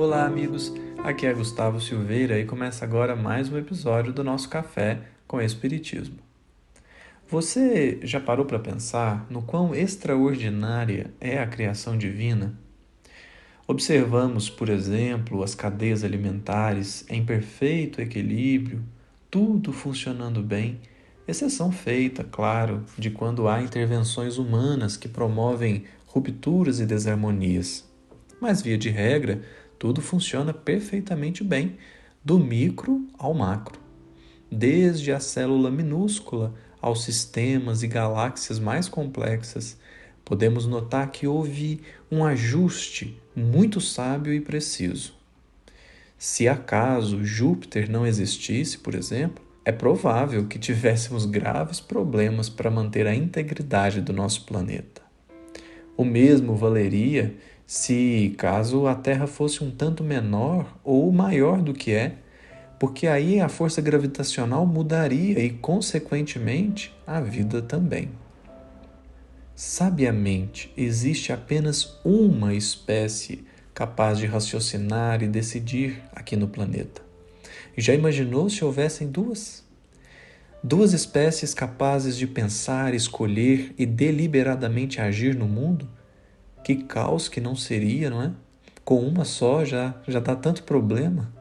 Olá, amigos. Aqui é Gustavo Silveira e começa agora mais um episódio do nosso Café com Espiritismo. Você já parou para pensar no quão extraordinária é a criação divina? Observamos, por exemplo, as cadeias alimentares em perfeito equilíbrio, tudo funcionando bem, exceção feita, claro, de quando há intervenções humanas que promovem rupturas e desarmonias. Mas, via de regra, tudo funciona perfeitamente bem, do micro ao macro. Desde a célula minúscula aos sistemas e galáxias mais complexas, podemos notar que houve um ajuste muito sábio e preciso. Se acaso Júpiter não existisse, por exemplo, é provável que tivéssemos graves problemas para manter a integridade do nosso planeta. O mesmo valeria se caso a Terra fosse um tanto menor ou maior do que é, porque aí a força gravitacional mudaria e, consequentemente, a vida também. Sabiamente, existe apenas uma espécie capaz de raciocinar e decidir aqui no planeta. Já imaginou se houvessem duas? Duas espécies capazes de pensar, escolher e deliberadamente agir no mundo? Que caos que não seria, não é? Com uma só já, já dá tanto problema.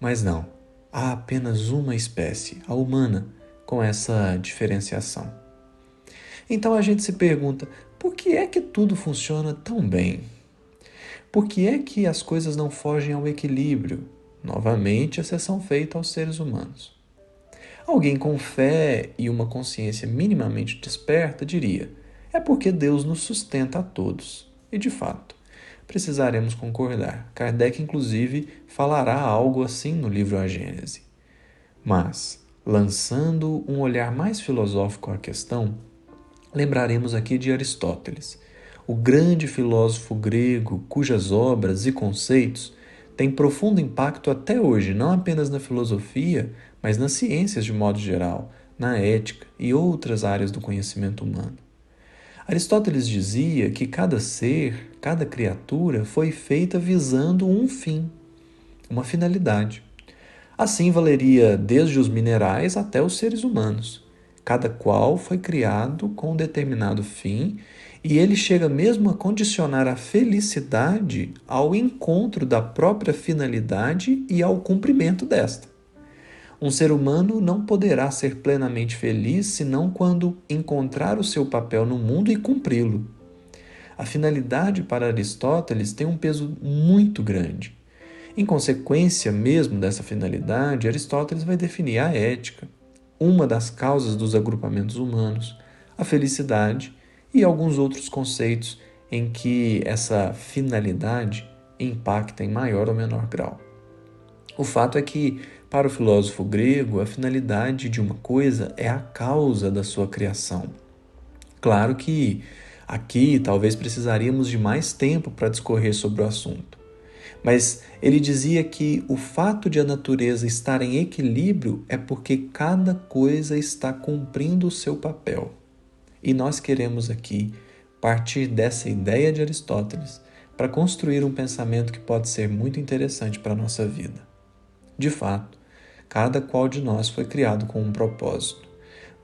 Mas não, há apenas uma espécie, a humana, com essa diferenciação. Então a gente se pergunta: por que é que tudo funciona tão bem? Por que é que as coisas não fogem ao equilíbrio? Novamente, exceção feita aos seres humanos. Alguém com fé e uma consciência minimamente desperta diria: é porque Deus nos sustenta a todos. E de fato, precisaremos concordar. Kardec, inclusive, falará algo assim no livro A Gênese. Mas, lançando um olhar mais filosófico à questão, lembraremos aqui de Aristóteles, o grande filósofo grego cujas obras e conceitos têm profundo impacto até hoje, não apenas na filosofia, mas nas ciências de modo geral, na ética e outras áreas do conhecimento humano. Aristóteles dizia que cada ser, cada criatura foi feita visando um fim, uma finalidade. Assim valeria desde os minerais até os seres humanos. Cada qual foi criado com um determinado fim e ele chega mesmo a condicionar a felicidade ao encontro da própria finalidade e ao cumprimento desta. Um ser humano não poderá ser plenamente feliz senão quando encontrar o seu papel no mundo e cumpri-lo. A finalidade para Aristóteles tem um peso muito grande. Em consequência mesmo dessa finalidade, Aristóteles vai definir a ética, uma das causas dos agrupamentos humanos, a felicidade e alguns outros conceitos em que essa finalidade impacta em maior ou menor grau. O fato é que para o filósofo grego, a finalidade de uma coisa é a causa da sua criação. Claro que aqui talvez precisaríamos de mais tempo para discorrer sobre o assunto. Mas ele dizia que o fato de a natureza estar em equilíbrio é porque cada coisa está cumprindo o seu papel. E nós queremos aqui partir dessa ideia de Aristóteles para construir um pensamento que pode ser muito interessante para a nossa vida. De fato, cada qual de nós foi criado com um propósito.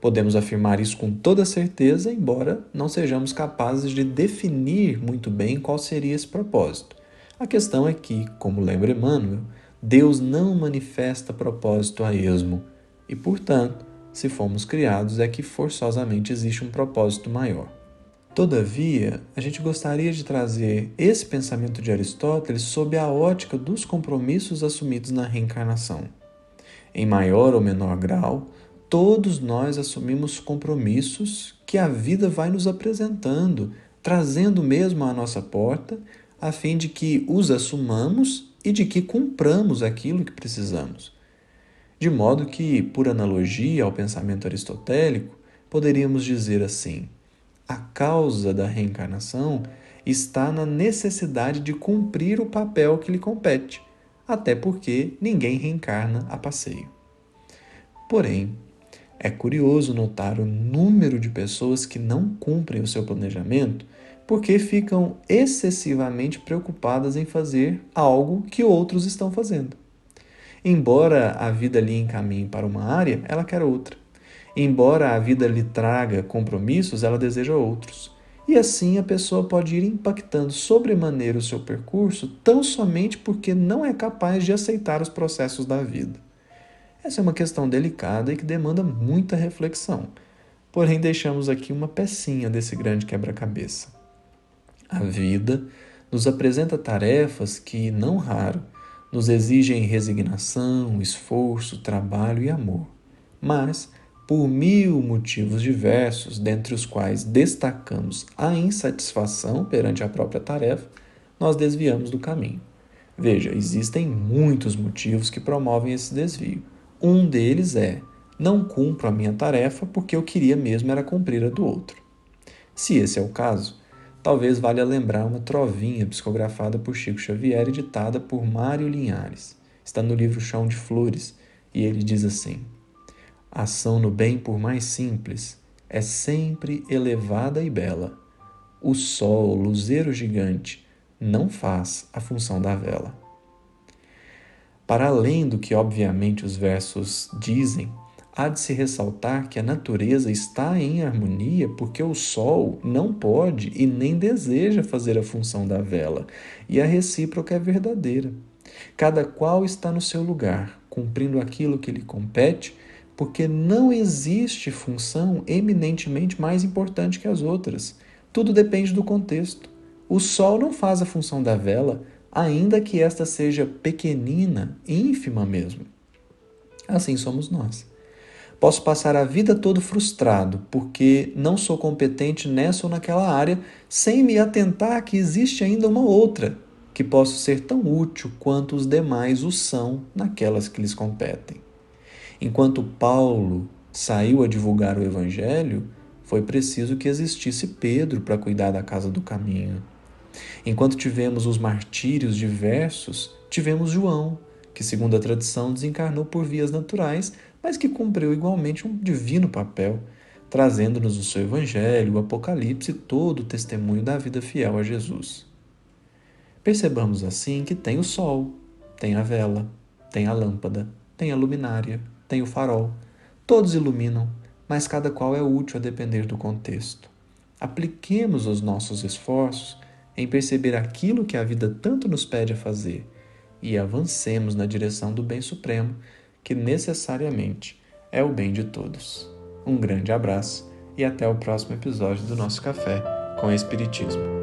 Podemos afirmar isso com toda certeza, embora não sejamos capazes de definir muito bem qual seria esse propósito. A questão é que, como lembra Emmanuel, Deus não manifesta propósito a esmo e, portanto, se fomos criados, é que forçosamente existe um propósito maior. Todavia, a gente gostaria de trazer esse pensamento de Aristóteles sob a ótica dos compromissos assumidos na reencarnação. Em maior ou menor grau, todos nós assumimos compromissos que a vida vai nos apresentando, trazendo mesmo à nossa porta, a fim de que os assumamos e de que cumpramos aquilo que precisamos. De modo que, por analogia ao pensamento aristotélico, poderíamos dizer assim: a causa da reencarnação está na necessidade de cumprir o papel que lhe compete, até porque ninguém reencarna a passeio. Porém, é curioso notar o número de pessoas que não cumprem o seu planejamento porque ficam excessivamente preocupadas em fazer algo que outros estão fazendo. Embora a vida lhe encaminhe para uma área, ela quer outra. Embora a vida lhe traga compromissos, ela deseja outros. E assim a pessoa pode ir impactando sobremaneira o seu percurso tão somente porque não é capaz de aceitar os processos da vida. Essa é uma questão delicada e que demanda muita reflexão. Porém, deixamos aqui uma pecinha desse grande quebra-cabeça. A vida nos apresenta tarefas que, não raro, nos exigem resignação, esforço, trabalho e amor. Mas, por mil motivos diversos, dentre os quais destacamos a insatisfação perante a própria tarefa, nós desviamos do caminho. Veja, existem muitos motivos que promovem esse desvio. Um deles é: não cumpro a minha tarefa porque eu queria mesmo era cumprir a do outro. Se esse é o caso, talvez valha lembrar uma trovinha psicografada por Chico Xavier e ditada por Mário Linhares. Está no livro Chão de Flores e ele diz assim: ação no bem, por mais simples, é sempre elevada e bela. O sol, luzeiro gigante, não faz a função da vela. Para além do que, obviamente, os versos dizem, há de se ressaltar que a natureza está em harmonia porque o Sol não pode e nem deseja fazer a função da vela, e a recíproca é verdadeira. Cada qual está no seu lugar, cumprindo aquilo que lhe compete porque não existe função eminentemente mais importante que as outras. Tudo depende do contexto. O Sol não faz a função da vela, ainda que esta seja pequenina, ínfima mesmo. Assim somos nós. Posso passar a vida todo frustrado porque não sou competente nessa ou naquela área, sem me atentar que existe ainda uma outra, que posso ser tão útil quanto os demais o são naquelas que lhes competem. Enquanto Paulo saiu a divulgar o Evangelho, foi preciso que existisse Pedro para cuidar da casa do caminho. Enquanto tivemos os martírios diversos, tivemos João, que, segundo a tradição, desencarnou por vias naturais, mas que cumpriu igualmente um divino papel, trazendo-nos o seu Evangelho, o Apocalipse e todo o testemunho da vida fiel a Jesus. Percebamos assim que tem o sol, tem a vela, tem a lâmpada, tem a luminária, tem o farol. Todos iluminam, mas cada qual é útil a depender do contexto. Apliquemos os nossos esforços em perceber aquilo que a vida tanto nos pede a fazer e avancemos na direção do bem supremo, que necessariamente é o bem de todos. Um grande abraço e até o próximo episódio do nosso Café com Espiritismo.